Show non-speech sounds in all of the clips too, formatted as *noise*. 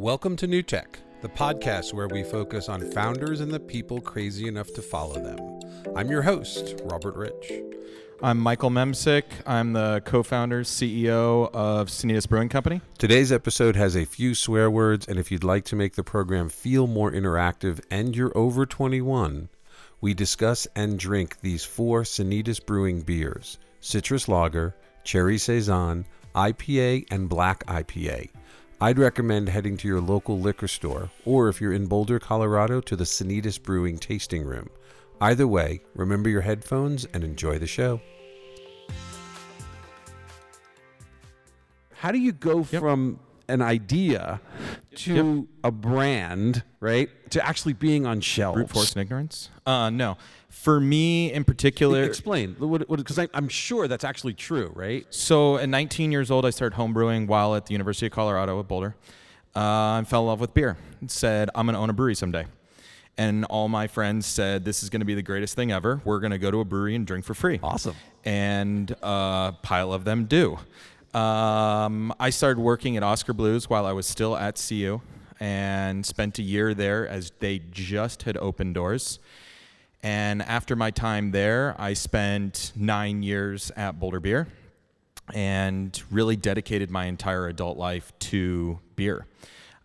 Welcome to New Tech, the podcast where we focus on founders and the people crazy enough to follow them. I'm your host, Robert Rich. I'm Michael Memsic. I'm the co-founder, CEO of Sanitas Brewing Company. Today's episode has a few swear words, and if you'd like to make the program feel more interactive and you're over 21, we discuss and drink these four Sanitas Brewing beers Citrus Lager, Cherry Saison, IPA, and Black IPA. I'd recommend heading to your local liquor store, or if you're in Boulder, Colorado, to the Sanitas Brewing Tasting Room. Either way, remember your headphones and enjoy the show. How do you go Yep. from an idea to a brand, right? To actually being on shelves? Brute force and ignorance? Uh, no. For me in particular, Explain, because I'm sure that's actually true, right? so at 19 years old, I started homebrewing while at the University of Colorado at Boulder. Uh, I fell in love with beer. Said I'm going to own a brewery someday. And all my friends said, "This is going to be the greatest thing ever. We're going to go to a brewery and drink for free." Awesome. and a pile of them do. Um, I started working at Oskar Blues while I was still at CU and spent a year there as they just had opened doors. And after my time there, I spent nine years at Boulder Beer and really dedicated my entire adult life to beer.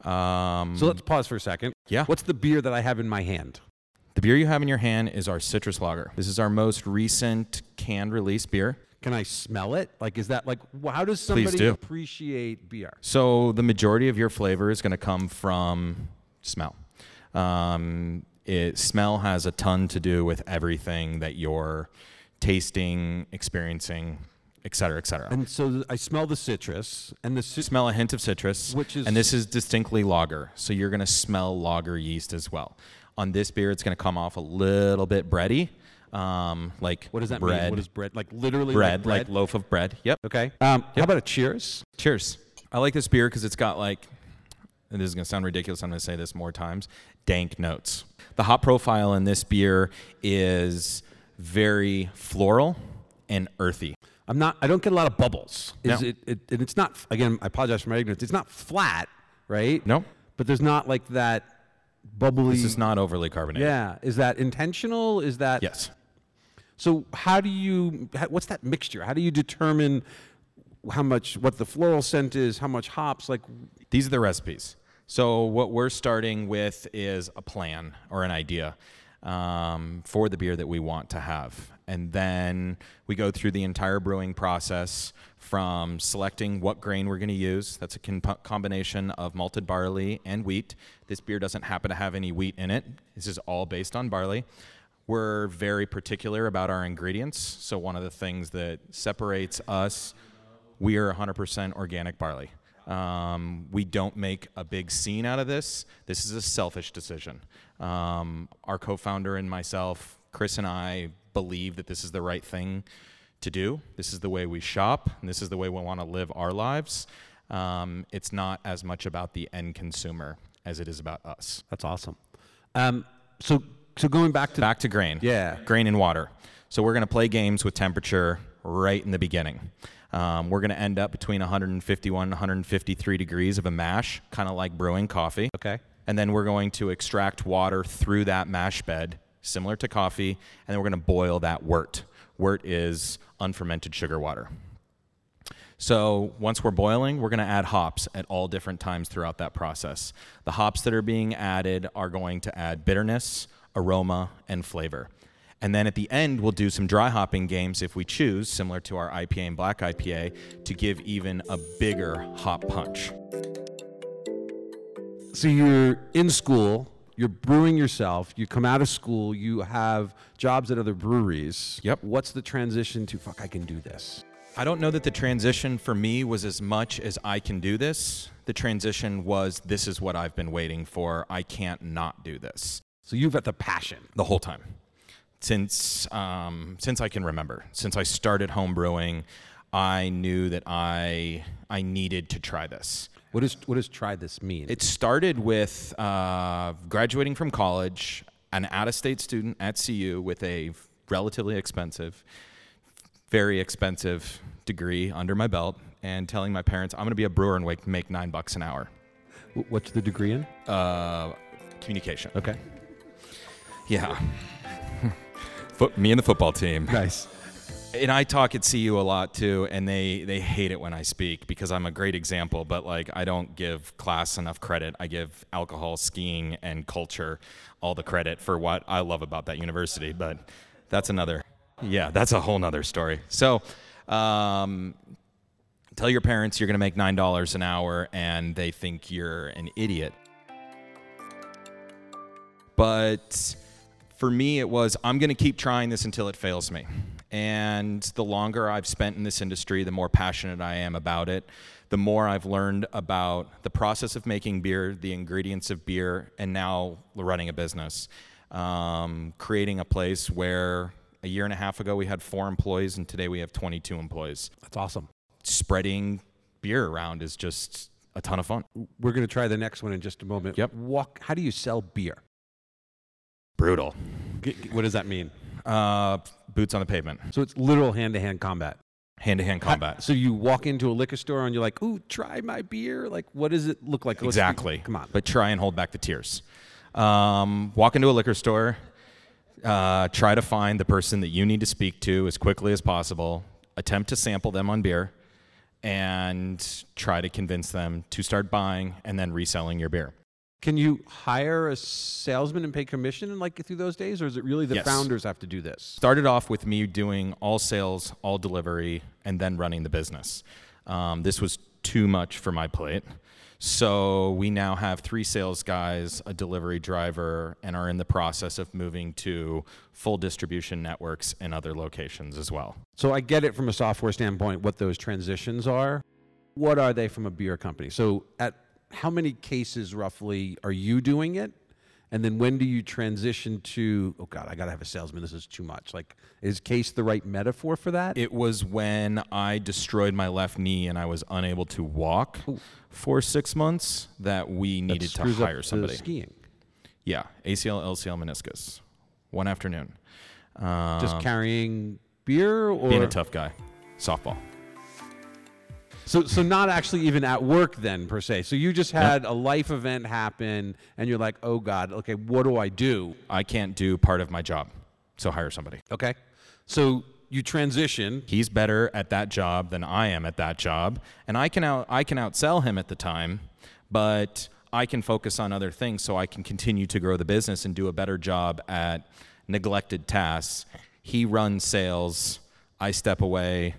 Um, So let's pause for a second. Yeah. What's the beer that I have in my hand? the beer you have in your hand is our Citrus Lager. This is our most recent canned release beer. Can I smell it? Like, is that like, how does somebody do. appreciate beer? So the majority of your flavor is going to come from smell. Um, it, smell has a ton to do with everything that you're tasting, experiencing, et cetera, et cetera. And so I smell the citrus and the citrus. smell a hint of citrus, Which is- and this is distinctly lager. So you're going to smell lager yeast as well. On this beer, it's going to come off a little bit bready, um, like What does that bread, mean? What is bread? Like literally bread, like like loaf of bread. Yep. okay. Um, How about a cheers? Cheers. I like this beer because it's got like, and this is going to sound ridiculous. I'm going to say this more times dank notes. The hop profile in this beer is very floral and earthy. I'm not. I don't get a lot of bubbles. Is No. it, it? And it's not. Again, I apologize for my ignorance. It's not flat, right? No, But there's not like that bubbly. this is not overly carbonated. Yeah. Is that intentional? Is that? Yes. So how do you? What's that mixture? How do you determine how much? What the floral scent is? How much hops? Like These are the recipes. So what we're starting with is a plan or an idea um, for the beer that we want to have, and then we go through the entire brewing process from selecting what grain we're going to use. That's a combination of malted barley and wheat. This beer doesn't happen to have any wheat in it. This is all based on barley. We're very particular about our ingredients. So one of the things that separates us we are 100% organic barley. Um, we don't make a big scene out of this. This is a selfish decision. Um, our co founder and myself, Chris and I, believe that this is the right thing to do. This is the way we shop, and this is the way we want to live our lives. Um, it's not as much about the end consumer as it is about us. that's awesome. Um, so so going back to Back to grain. Yeah. Grain and water. So we're going to play games with temperature right in the beginning. Um, we're going to end up between 151 and 153 degrees of a mash, kind of like brewing coffee. okay. And then we're going to extract water through that mash bed, similar to coffee, and then we're going to boil that wort. Wort is unfermented sugar water. So once we're boiling, we're going to add hops at all different times throughout that process. The hops that are being added are going to add bitterness, aroma, and flavor. And then at the end, we'll do some dry hopping games if we choose, similar to our IPA and black IPA, to give even a bigger hop punch. So you're in school, you're brewing yourself, you come out of school, you have jobs at other breweries. Yep. What's the transition to fuck I can do this? I don't know that the transition for me was as much as I can do this. The transition was this is what I've been waiting for. I can't not do this So you've got the passion. the whole time since um, since I can remember. Since I started home brewing, I knew that I I needed to try this. What does what does try this mean? It started with uh, graduating from college, an out-of-state student at CU with a relatively expensive, very expensive degree under my belt, and telling my parents I'm going to be a brewer and make make nine bucks an hour. What's the degree in? Uh, communication. Okay. Yeah. Foot, me and the football team. *laughs* Nice. and I talk at CU a lot too, and they they hate it when I speak because I'm a great example. But like, I don't give class enough credit. I give alcohol, skiing, and culture all the credit for what I love about that university. But that's another, yeah, that's a whole nother story. So, um, tell your parents you're going to make nine dollars an hour, and they think you're an idiot. But for me, it was I'm going to keep trying this until it fails me. And the longer I've spent in this industry, the more passionate I am about it. The more I've learned about the process of making beer, the ingredients of beer, and now running a business. Um, creating a place where a year and a half ago we had four employees, and today we have 22 employees. That's awesome. Spreading beer around is just a ton of fun. We're going to try the next one in just a moment. Yep. Walk. How do you sell beer? Brutal. G- g- what does that mean? Uh, boots on the pavement, So it's literal hand-to-hand combat. hand to hand combat. So you walk into a liquor store and you're like, "Ooh, try my beer." Like, what does it look like? Let's- Exactly. Come on. But try and hold back the tears. Um, walk into a liquor store. Uh, try to find the person that you need to speak to as quickly as possible. Attempt to sample them on beer, and try to convince them to start buying and then reselling your beer. Can you hire a salesman and pay commission and like through those days, or is it really the Yes. founders have to do this? Started off with me doing all sales, all delivery, and then running the business. Um, this was too much for my plate. So we now have three sales guys, a delivery driver, and are in the process of moving to full distribution networks in other locations as well. So I get it from a software standpoint what those transitions are. What are they from a beer company? So at how many cases roughly are you doing it? And then when do you transition to, oh God, I got to have a salesman. This is too much. Like, is case the right metaphor for that? It was when I destroyed my left knee and I was unable to walk for six months that we That needed to screws up hire somebody. skiing. Yeah, ACL, LCL, meniscus, one afternoon. Um, Just carrying beer or being a tough guy, softball. So, so not actually even at work then per se. So you just had a life event happen, and you're like, "Oh God, okay, what do I do?" I can't do part of my job, so hire somebody. Okay, so you transition. He's better at that job than I am at that job, and I can out I can outsell him at the time, but I can focus on other things so I can continue to grow the business and do a better job at neglected tasks. He runs sales, I step away,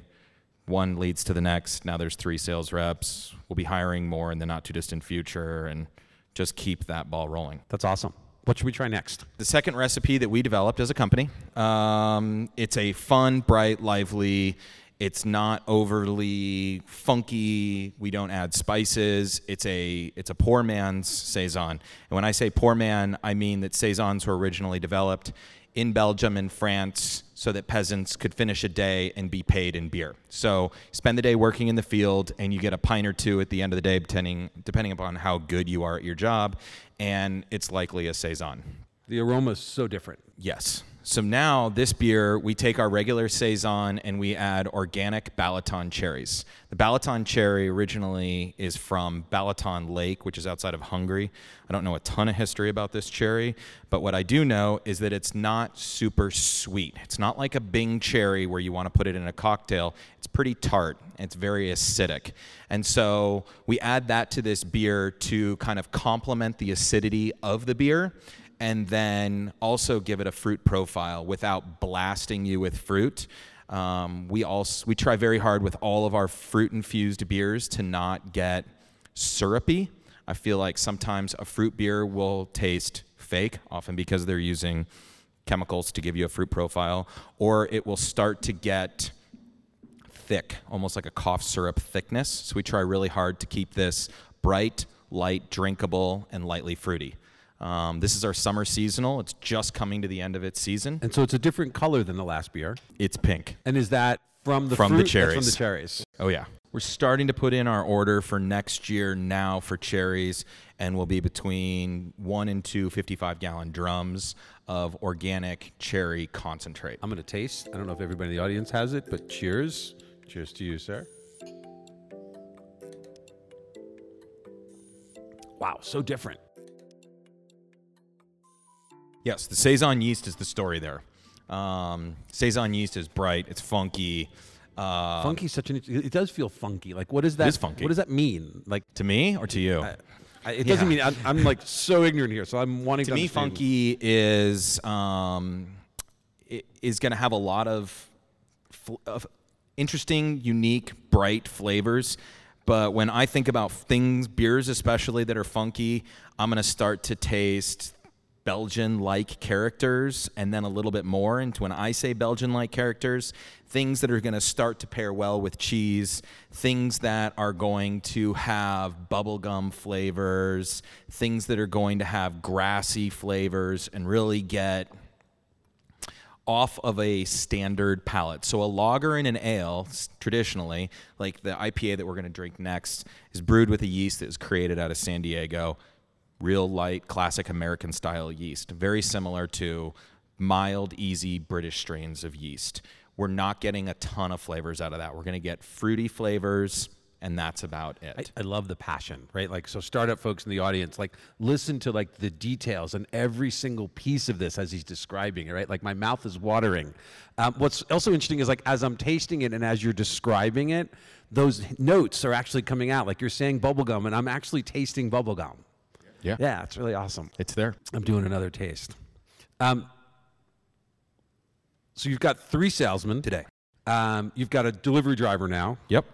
one leads to the next. Now there's three sales reps. We'll be hiring more in the not too distant future and just keep that ball rolling. That's awesome. What should we try next? The second recipe that we developed as a company, um, it's a fun, bright, lively. It's not overly funky. We don't add spices. It's a it's a poor man's saison. And when I say poor man, I mean that saisons were originally developed in Belgium and France so that peasants could finish a day and be paid in beer. So spend the day working in the field and you get a pint or two at the end of the day depending depending upon how good you are at your job and it's likely a saison. The aroma is so different. Yes. So now this beer, we take our regular saison and we add organic Balaton cherries. The Balaton cherry originally is from Balaton Lake, which is outside of Hungary. I don't know a ton of history about this cherry, but what I do know is that it's not super sweet. It's not like a Bing cherry where you want to put it in a cocktail. It's pretty tart. It's very acidic. And so we add that to this beer to kind of complement the acidity of the beer and then also give it a fruit profile without blasting you with fruit. Um, we also we try very hard with all of our fruit infused beers to not get syrupy. I feel like sometimes a fruit beer will taste fake, often because they're using chemicals to give you a fruit profile, or it will start to get thick, almost like a cough syrup thickness. So we try really hard to keep this bright, light, drinkable, and lightly fruity. Um, this is our summer seasonal. It's just coming to the end of its season. And so it's a different color than the last beer. It's pink. And is that from the From the fruit? That's from cherries. the cherries. Oh yeah. We're starting to put in our order for next year now for cherries, and we'll be between one and two 55 gallon drums of organic cherry concentrate. I'm going to taste. I don't know if everybody in the audience has it, but cheers. Cheers to you, sir. Wow, so different. Yes, the saison yeast is the story there. Um, saison yeast is bright. It's funky. Uh, funky, such an it does feel funky. Like, what is that? is funky. What does that mean? Like, to me or to you? I, I, it doesn't mean I'm, I'm like so ignorant here. So I'm wanting to, to me, understand. funky is um, is going to have a lot of, fl- of interesting, unique, bright flavors. But when I think about things, beers especially that are funky, I'm going to start to taste Belgian-like characters, and then a little bit more. And when I say Belgian-like characters, things that are going to start to pair well with cheese, things that are going to have bubblegum flavors, things that are going to have grassy flavors, and really get off of a standard palate. So a lager and an ale, traditionally, like the IPA that we're going to drink next, is brewed with a yeast that is created out of San Diego, real light, classic American style yeast, very similar to mild, easy British strains of yeast. We're not getting a ton of flavors out of that. We're going to get fruity flavors, and that's about it. I, I love the passion, right? Like, so startup folks in the audience, like, listen to like the details and every single piece of this as he's describing it, right? Like, my mouth is watering. Um, what's also interesting is like as I'm tasting it and as you're describing it, those notes are actually coming out. Like you're saying bubblegum, and I'm actually tasting bubblegum. Yeah. Yeah, it's really awesome. It's there. I'm doing another taste. Um, so you've got three salesmen Today. Um, you've got a delivery driver now. Yep.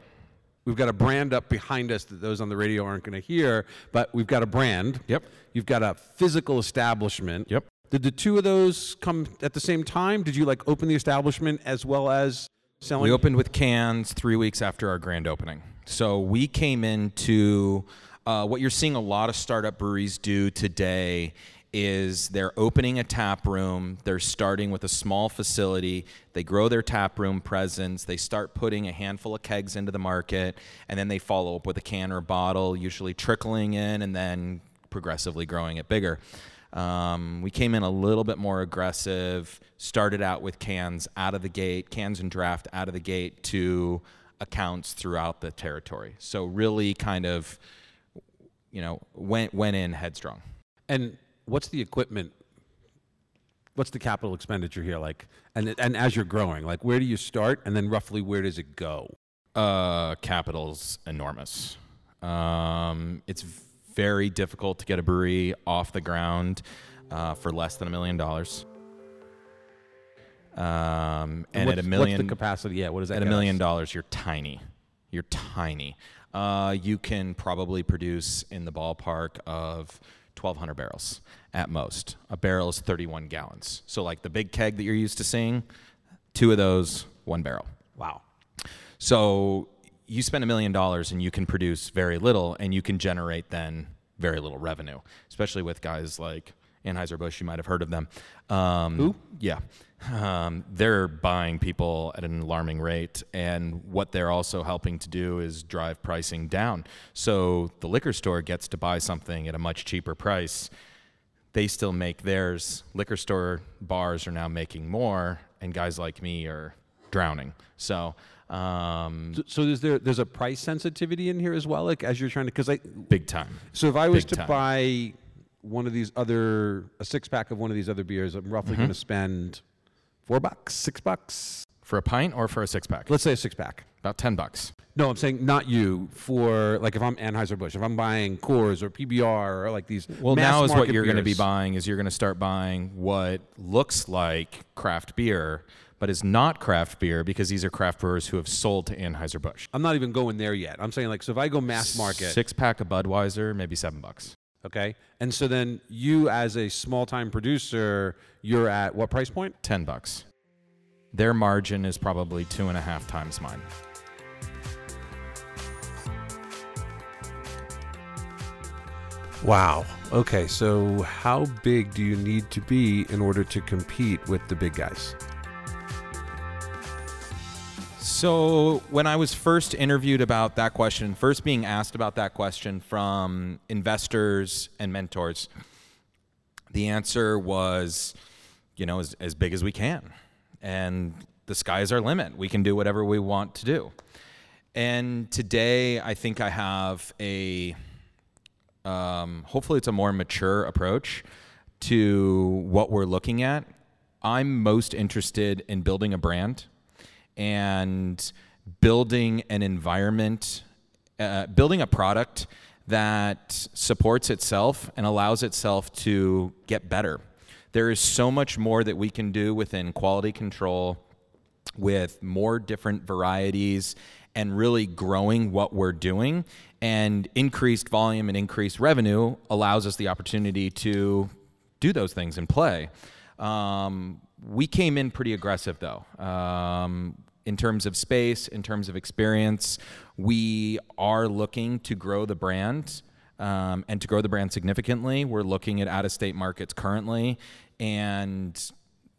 We've got a brand up behind us that those on the radio aren't going to hear, but we've got a brand. Yep. You've got a physical establishment. Yep. Did the two of those come at the same time? Did you like open the establishment as well as selling? We opened with cans three weeks after our grand opening. So we came into uh, what you're seeing a lot of startup breweries do today is they're opening a tap room. They're starting with a small facility. They grow their tap room presence. They start putting a handful of kegs into the market, and then they follow up with a can or a bottle, usually trickling in, and then progressively growing it bigger. Um, we came in a little bit more aggressive, started out with cans out of the gate, cans and draft out of the gate to accounts throughout the territory. So really kind of, you know, went, went in headstrong. And what's the equipment? What's the capital expenditure here like? And and as you're growing, like where do you start, and then roughly where does it go? Uh, capital's enormous. Um, it's very difficult to get a brewery off the ground uh, for less than a million dollars. Um, and what's, at a million, what's the capacity? Yeah, what is that? at a million us? dollars, you're tiny. You're tiny. Uh, you can probably produce in the ballpark of 1,200 barrels at most. A barrel is 31 gallons. So, like the big keg that you're used to seeing, two of those, one barrel. Wow. So you spend a million dollars and you can produce very little and you can generate then very little revenue, especially with guys like Anheuser-Busch. You might have heard of them. Um, Who? Yeah. Um, they're buying people at an alarming rate. And what they're also helping to do is drive pricing down. So the liquor store gets to buy something at a much cheaper price. They still make theirs. Liquor store bars are now making more, and guys like me are drowning. So, um, So, so is there there's a price sensitivity in here as well? Like as you're trying to, because I big time. So if I was Big to time. buy one of these other a six pack of one of these other beers, I'm roughly Mm-hmm. going to spend four bucks, six bucks. For a pint or for a six pack? Let's say a six pack. About 10 bucks. No, I'm saying not you. For like if I'm Anheuser Busch, if I'm buying Coors or PBR or like these. Well, mass now is what market you're going to be beers. buying is you're going to start buying what looks like craft beer, but is not craft beer because these are craft brewers who have sold to Anheuser-Busch. I'm not even going there yet. I'm saying like so if I go mass market, Six pack of Budweiser, maybe seven bucks. Okay, and so then you as a small time producer, you're at what price point? 10 bucks. Their margin is probably two and a half times mine. Wow. Okay, so how big do you need to be in order to compete with the big guys? So, when I was first interviewed about that question, first being asked about that question from investors and mentors, the answer was, you know, as, as big as we can. And the sky's our limit. We can do whatever we want to do. And today, I think I have a um, hopefully, it's a more mature approach to what we're looking at. I'm most interested in building a brand and building an environment, uh, building a product that supports itself and allows itself to get better. There is so much more that we can do within quality control with more different varieties and really growing what we're doing. And increased volume and increased revenue allows us the opportunity to do those things and play. Um, we came in pretty aggressive though. Um, in terms of space, in terms of experience, we are looking to grow the brand um, and to grow the brand significantly. We're looking at out of state markets currently, and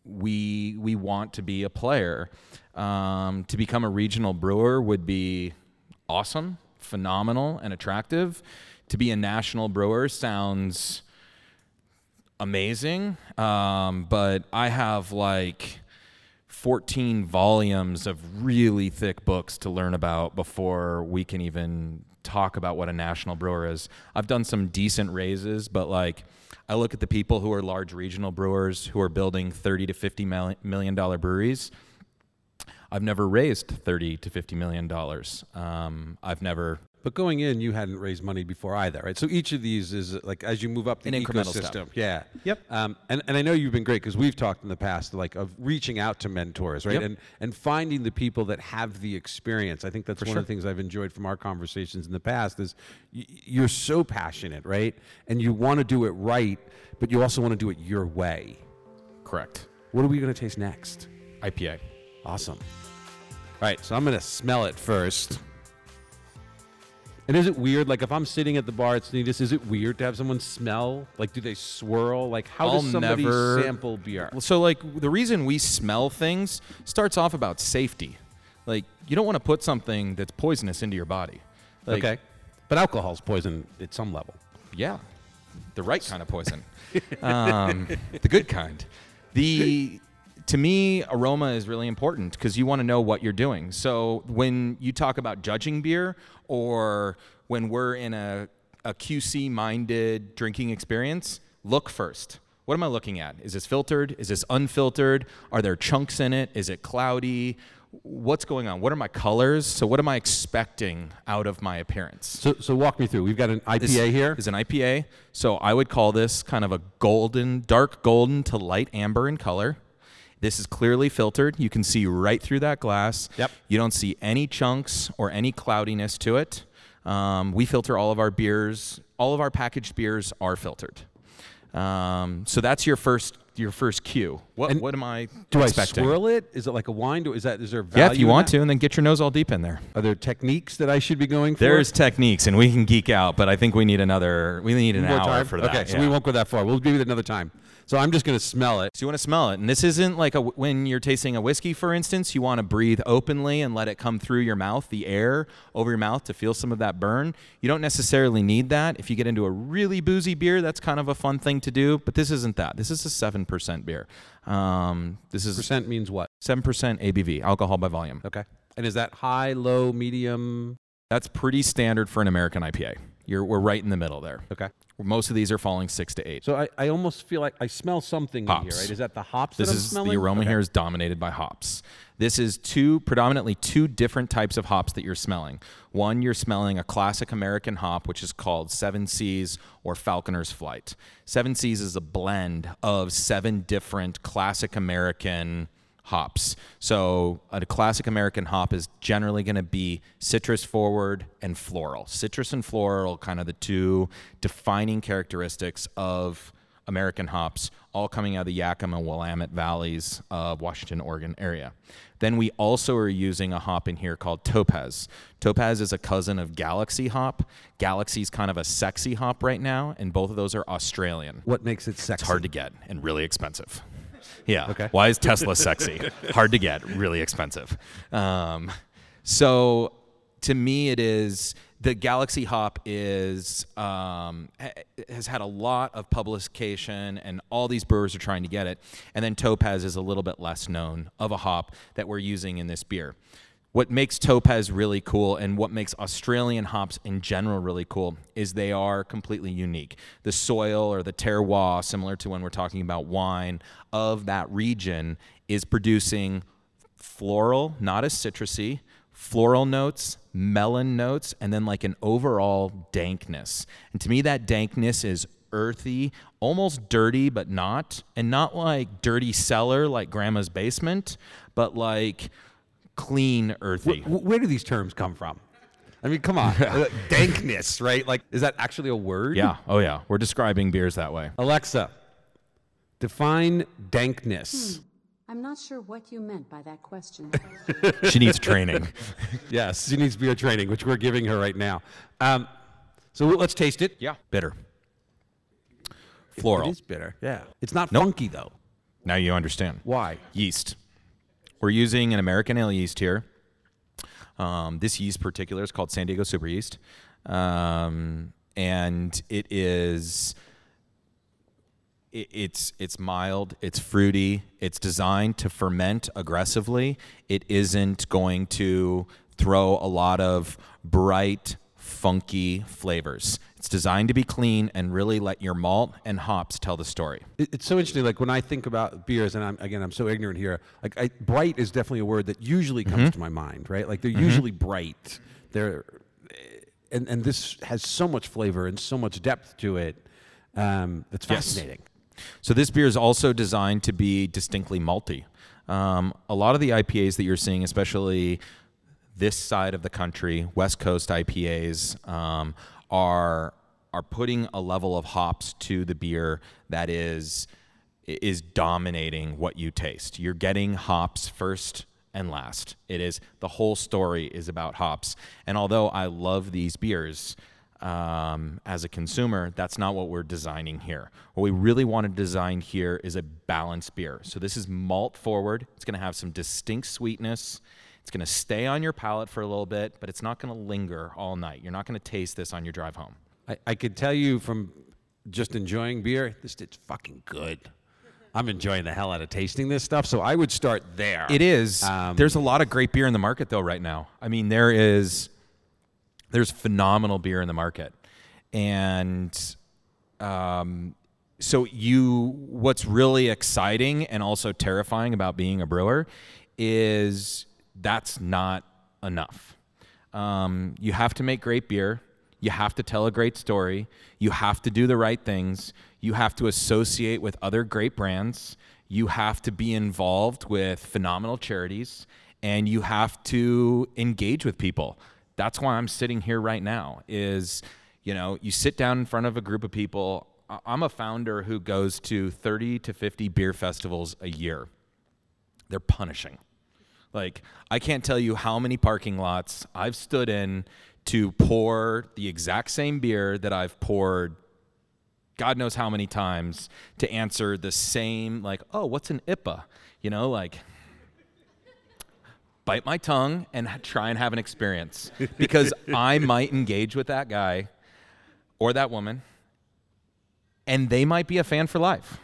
we we want to be a player. Um, to become a regional brewer would be awesome, phenomenal, and attractive. To be a national brewer sounds amazing, um, but I have like 14 volumes of really thick books to learn about before we can even talk about what a national brewer is. I've done some decent raises, but like I look at the people who are large regional brewers who are building 30 to 50 million dollar breweries. I've never raised 30 to 50 million dollars. Um, I've never but going in, you hadn't raised money before either, right? So each of these is like as you move up the An incremental ecosystem. step. Yeah. Yep. Um, and, and I know you've been great because we've talked in the past like of reaching out to mentors, right? Yep. And and finding the people that have the experience. I think that's one sure. of the things I've enjoyed from our conversations in the past is y- you're so passionate, right? And you want to do it right, but you also want to do it your way. correct What are we going to taste next? IPA. Awesome. All right, so I'm going to smell it first. And is it weird? Like if I'm sitting at the bar at Sanitas, is it weird to have someone smell? Like, do they swirl? Like, how I'll does somebody never- sample beer? So like the reason we smell things starts off about safety. Like you don't want to put something that's poisonous into your body. Like, okay, but alcohol's poison at some level. Yeah, the right kind of poison, *laughs* um, the good kind. The to me, aroma is really important because you want to know what you're doing. So when you talk about judging beer, or when we're in a, a QC minded drinking experience, look first. What am I looking at? Is this filtered? Is this unfiltered? Are there chunks in it? Is it cloudy? What's going on? What are my colors? So, what am I expecting out of my appearance? So, so walk me through. We've got an IPA This here. is an IPA. So I would call this kind of a golden, dark golden to light amber in color. This is clearly filtered. You can see right through that glass. Yep. You don't see any chunks or any cloudiness to it. Um, we filter all of our beers. All of our packaged beers are filtered. Um, so that's your first your first cue. What And what am I do expecting? I swirl it? Is it like a wine? Do, is that is there value? yeah, if you want that? to, and then get your nose all deep in there. Are there techniques that I should be going for? There's techniques, and we can geek out, but I think we need another. We need an More hour time? for that. Okay, so yeah. we won't go that far. We'll do it another time. So I'm just going to smell it. So you want to smell it, and this isn't like a when you're tasting a whiskey, for instance. You want to breathe openly and let it come through your mouth, the air over your mouth to feel some of that burn. You don't necessarily need that. If you get into a really boozy beer, that's kind of a fun thing to do. But this isn't that. This is a seven percent beer. Um, this is Percent means what? seven percent ABV, alcohol by volume. Okay. And is that high, low, medium? That's pretty standard for an American IPA. You're we're right in the middle there. Okay. Most of these are falling six to eight. So I, I almost feel like I smell something in here, right? Is that the hops This that I'm is smelling? the aroma Okay. here is dominated by hops. This is two predominantly two different types of hops that you're smelling. One, you're smelling a classic American hop, which is called Seven C's or Falconer's Flight. Seven C's is a blend of seven different classic American hops. So a classic American hop is generally going to be citrus forward and floral. Citrus and floral, kind of the two defining characteristics of American hops, all coming out of the Yakima and Willamette valleys of Washington, Oregon area. Then we also are using a hop in here called Topaz. Topaz is a cousin of Galaxy hop. Galaxy's kind of a sexy hop right now, and both of those are Australian. What makes it sexy? It's hard to get and really expensive. Yeah. Okay. Why is Tesla sexy? *laughs* hard to get, really expensive. Um, so to me, it is the Galaxy Hop is um, has had a lot of publication, and all these brewers are trying to get it. And then Topaz is a little bit less known of a hop that we're using in this beer. What makes Topaz really cool and what makes Australian hops in general really cool is they are completely unique. The soil or the terroir, similar to when we're talking about wine, of that region is producing floral, not as citrusy, floral notes, melon notes, and then like an overall dankness. And to me, that dankness is earthy, almost dirty, but not. And not like dirty cellar like grandma's basement, but like clean, earthy. Wh- where do these terms come from? I mean, come on. *laughs* *laughs* Dankness, right? Like, is that actually a word? Yeah. Oh, yeah. We're describing beers that way. Alexa, define dankness. I'm not sure what you meant by that question. *laughs* She needs training. Yes, she needs beer training, which we're giving her right now. Um, so let's taste it. yeah. Bitter. Floral. It is bitter. Yeah. It's not Nope. funky, though. Now you understand. Why? Yeast. We're using an American ale yeast here. Um, this yeast particular is called San Diego Super Yeast. Um, and it is it, it's it's mild, it's fruity, it's designed to ferment aggressively. It isn't going to throw a lot of bright, funky flavors. It's designed to be clean and really let your malt and hops tell the story. It's so interesting. Like when I think about beers, and I'm again, I'm so ignorant here. Like I, bright is definitely a word that usually comes to my mind, right? Like they're usually bright. They're, and and this has so much flavor and so much depth to it. Um, it's Yes. fascinating. So this beer is also designed to be distinctly malty. Um, a lot of the IPAs that you're seeing, especially this side of the country, West Coast IPAs, um, are are putting a level of hops to the beer that is is dominating what you taste. You're getting hops first and last. It is the whole story is about hops. And although I love these beers, um, as a consumer, that's not what we're designing here. What we really want to design here is a balanced beer. So this is malt forward. It's going to have some distinct sweetness. It's going to stay on your palate for a little bit, but it's not going to linger all night. You're not going to taste this on your drive home. I, I could tell you from just enjoying beer, this it's fucking good. I'm enjoying the hell out of tasting this stuff. So I would start there. It is. Um, there's a lot of great beer in the market though right now. I mean, there is there's phenomenal beer in the market. And um, so you what's really exciting and also terrifying about being a brewer is that's not enough. Um, you have to make great beer. You have to tell a great story. You have to do the right things. You have to associate with other great brands. You have to be involved with phenomenal charities. And you have to engage with people. That's why I'm sitting here right now. Is you know, you sit down in front of a group of people. I'm a founder who goes to 30 to 50 beer festivals a year. They're punishing. Like, I can't tell you how many parking lots I've stood in to pour the exact same beer that I've poured God knows how many times to answer the same, like, oh, what's an IPA? You know, like, bite my tongue and try and have an experience *laughs* because I might engage with that guy or that woman and they might be a fan for life.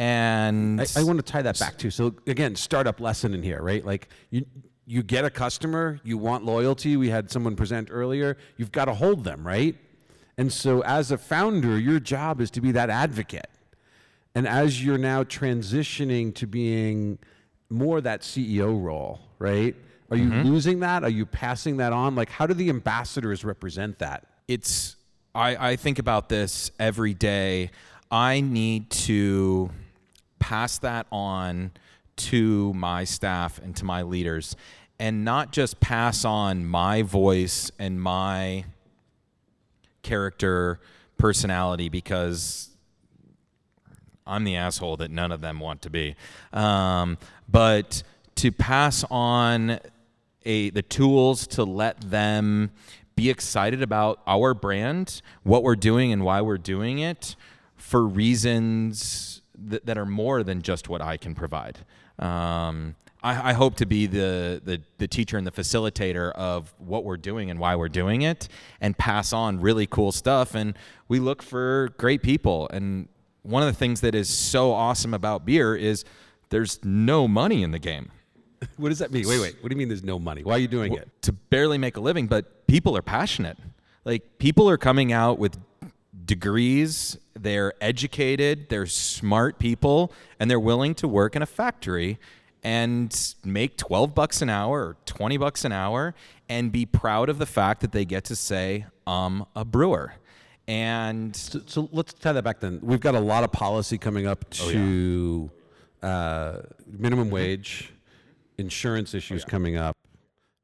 And I, I want to tie that back too. So again, startup lesson in here, right? Like you you get a customer, you want loyalty. We had someone present earlier. You've got to hold them, right? And so as a founder, your job is to be that advocate. And as you're now transitioning to being more that CEO role, right? Are you mm-hmm. losing that? Are you passing that on? Like how do the ambassadors represent that? it's I, I think about this every day. I need to pass that on to my staff and to my leaders and not just pass on my voice and my character personality because I'm the asshole that none of them want to be. Um, but to pass on a the tools to let them be excited about our brand, what we're doing, and why we're doing it for reasons that, that are more than just what I can provide. Um, I, I hope to be the, the the teacher and the facilitator of what we're doing and why we're doing it, and pass on really cool stuff. And we look for great people. And one of the things that is so awesome about beer is there's no money in the game. *laughs* What does that mean? Wait, wait. What do you mean there's no money? Why are you doing it? to barely make a living, but people are passionate. Like people are coming out with degrees, they're educated, they're smart people, and they're willing to work in a factory and make 12 bucks an hour or 20 bucks an hour and be proud of the fact that they get to say, I'm a brewer. And So, so let's tie that back then. We've got a lot of policy coming up Oh, to uh, minimum wage, insurance issues coming up.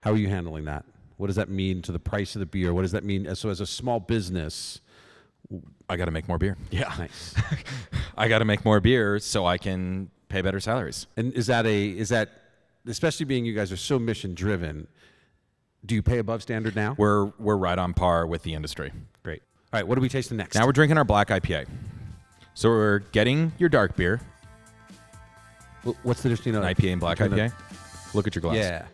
How are you handling that? What does that mean to the price of the beer? What does that mean? So, as a small business, I got to make more beer. Yeah. *laughs* nice. I got to make more beer so I can pay better salaries. and is that a is that especially being you guys are so mission driven? Do you pay above standard now? We're we're right on par with the industry. Great. All right. What are we tasting next? Now we're drinking our black IPA. So we're getting your dark beer, Wh- What's the difference between an IPA and black IPA. Look at your glass. Yeah.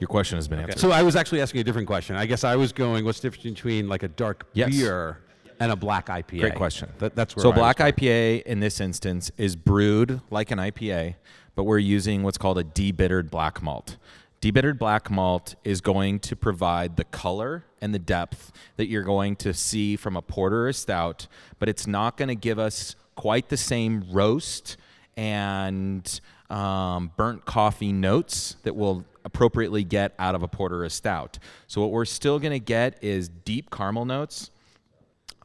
Your question has been answered. So I was actually asking a different question. I guess I was going, what's the difference between like a dark Yes. beer and a black IPA? Great question. That, that's where so I black going. IPA in this instance is brewed like an IPA, but we're using what's called a debittered black malt. Debittered black malt is going to provide the color and the depth that you're going to see from a porter or a stout, but it's not going to give us quite the same roast and um, burnt coffee notes that we'll appropriately get out of a porter or a stout. So what we're still going to get is deep caramel notes.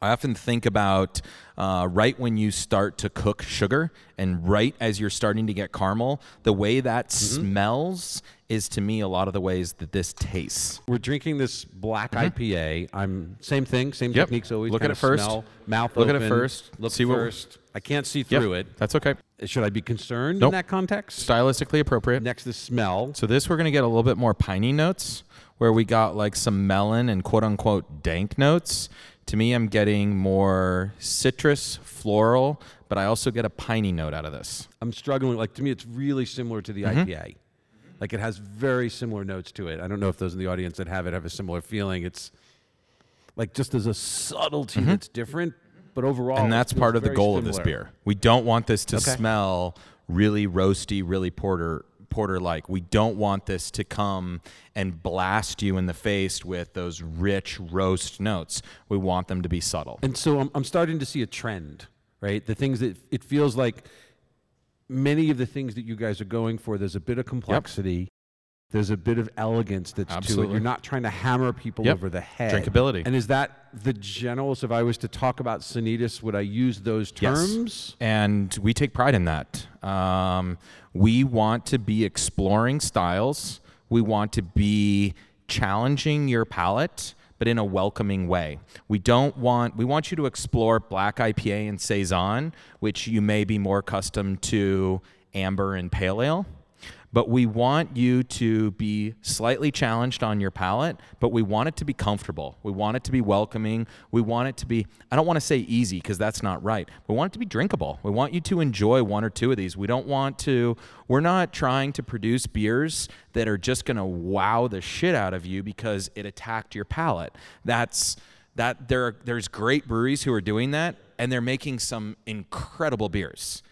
I often think about uh, right when you start to cook sugar and right as you're starting to get caramel, the way that Mm-hmm. smells is to me a lot of the ways that this tastes. We're drinking this black IPA. I'm same thing, same Mm-hmm. Yep. techniques always. Look at it first. Smell, mouth Look at it open, first. Look See what- first. I can't see through it. That's okay. Should I be concerned Nope. in that context? Stylistically appropriate. Next, the smell. So this we're gonna get a little bit more piney notes, where we got like some melon and quote unquote dank notes. To me, I'm getting more citrus, floral, but I also get a piney note out of this. I'm struggling. Like to me, it's really similar to the Mm-hmm. IPA. Like it has very similar notes to it. I don't know if those in the audience that have it have a similar feeling. It's like just there's a subtlety that's different, but overall, and that's part of the goal of this beer. We don't want this to Okay. smell really roasty, really porter porter like. We don't want this to come and blast you in the face with those rich roast notes. We want them to be subtle. And so I'm, I'm starting to see a trend, right? The things that it feels like many of the things that you guys are going for, there's a bit of complexity. There's a bit of elegance that's to it. You're not trying to hammer people Yep. over the head. Drinkability. And is that the general? So if I was to talk about Sanitas, would I use those terms? Yes. and we take pride in that. Um, we want to be exploring styles. We want to be challenging your palate, but in a welcoming way. We don't want. We want you to explore black IPA and saison, which you may be more accustomed to amber and pale ale. But we want you to be slightly challenged on your palate, but we want it to be comfortable. We want it to be welcoming. We want it to be, I don't want to say easy because that's not right. We want it to be drinkable. We want you to enjoy one or two of these. We don't want to, we're not trying to produce beers that are just going to wow the shit out of you because it attacked your palate. That's, that there are, there's great breweries who are doing that and they're making some incredible beers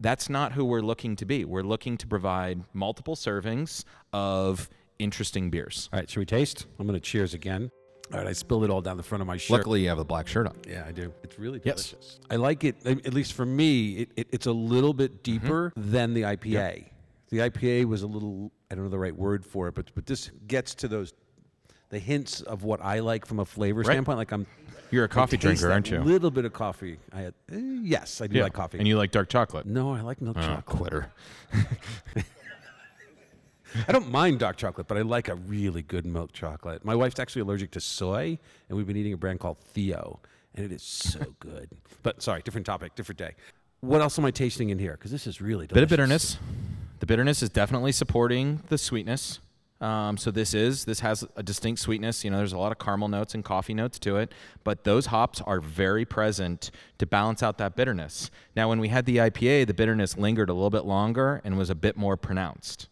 that's not who we're looking to be. We're looking to provide multiple servings of interesting beers. All right, should we taste? I'm going to cheers again. All right, I spilled it all down the front of my shirt. Luckily, you have a black shirt on. Yeah, I do. It's really delicious. Yes. delicious. I like it. At least for me, it, it, it's a little bit Mm-hmm. deeper than the IPA. The IPA was a little. I don't know the right word for it, but but this gets to those the hints of what I like from a flavor standpoint. Like I'm. You're a coffee drinker, aren't you? A little bit of coffee. I had. eh, yes, I do like coffee. And you like dark chocolate. no, I like milk Oh, chocolate. quitter. *laughs* I don't mind dark chocolate, but I like a really good milk chocolate. My wife's actually allergic to soy, and we've been eating a brand called Theo, and it is so *laughs* good. But sorry, different topic, different day. What else am I tasting in here? Because this is really Bit of bitterness. The bitterness is definitely supporting the sweetness. Um, so this is this has a distinct sweetness. You know, there's a lot of caramel notes and coffee notes to it, but those hops are very present to balance out that bitterness. Now, when we had the IPA, the bitterness lingered a little bit longer and was a bit more pronounced.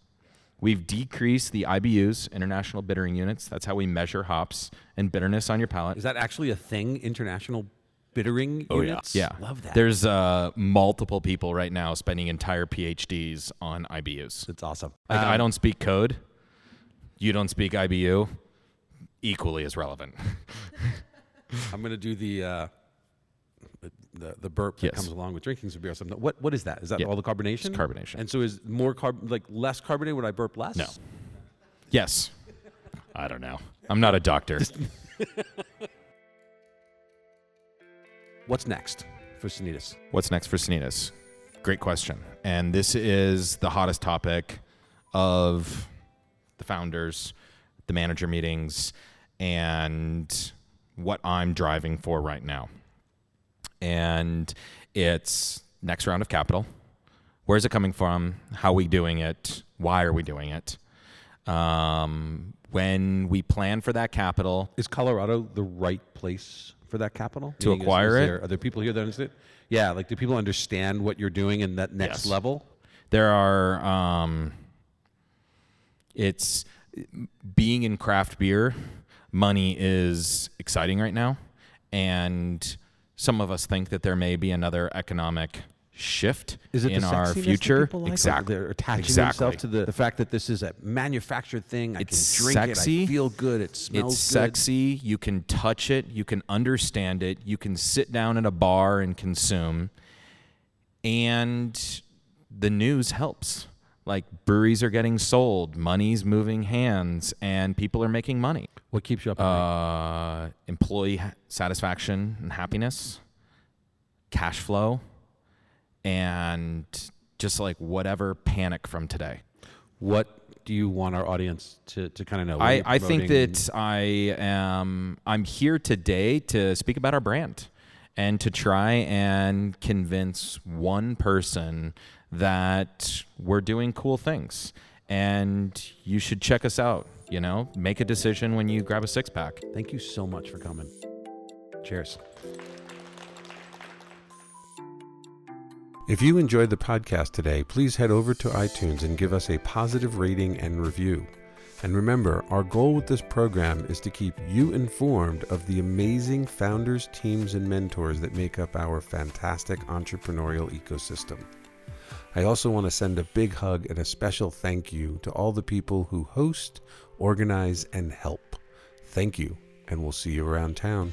We've decreased the IBUs, International Bittering Units. That's how we measure hops and bitterness on your palate. Is that actually a thing? International bittering units? Oh, yeah. units. Yeah, love that. There's uh, multiple people right now spending entire PhDs on IBUs. it's awesome. Like I Um, don't speak code, you don't speak IBU, equally as relevant. *laughs* I'm gonna do the uh, the the burp that Yes. comes along with drinking some beer. Or something. What what is that? Is that Yeah. all the carbonation? It's carbonation. And so is more carb like less carbonated? Would I burp less? No. Yes. I don't know. I'm not a doctor. *laughs* What's next for Sanitas? What's next for Sanitas? Great question. And this is the hottest topic of the founders, the manager meetings, and what I'm driving for right now. And it's next round of capital. Where's it coming from? How are we doing it? Why are we doing it? Um, when we plan for that capital, Is Colorado the right place for that capital To Meaning, is- acquire is it? there- Are there people here that understand? Yeah, like do people understand what you're doing in that next Yes. level? there are um it's being in craft beer money is exciting right now and some of us think that there may be another economic shift Is it in our future like? Exactly they're attaching exactly. themselves to the, the fact that this is a manufactured thing. I It's can drink it. sexy. I feel good. It smells it's good. sexy you can touch it you can understand it you can sit down at a bar and consume and the news helps like breweries are getting sold money's moving hands and people are making money What keeps you up at night? uh, employee satisfaction and happiness cash flow and just like whatever panic from today What do you want our audience to, to kind of know? I, I think that I am I'm here today to speak about our brand and to try and convince one person that we're doing cool things and you should check us out you know make a decision when you grab a six pack Thank you so much for coming. Cheers. If you enjoyed the podcast today, please head over to iTunes and give us a positive rating and review. And remember, our goal with this program is to keep you informed of the amazing founders, teams, and mentors that make up our fantastic entrepreneurial ecosystem. I also want to send a big hug and a special thank you to all the people who host, organize, and help. Thank you, and we'll see you around town.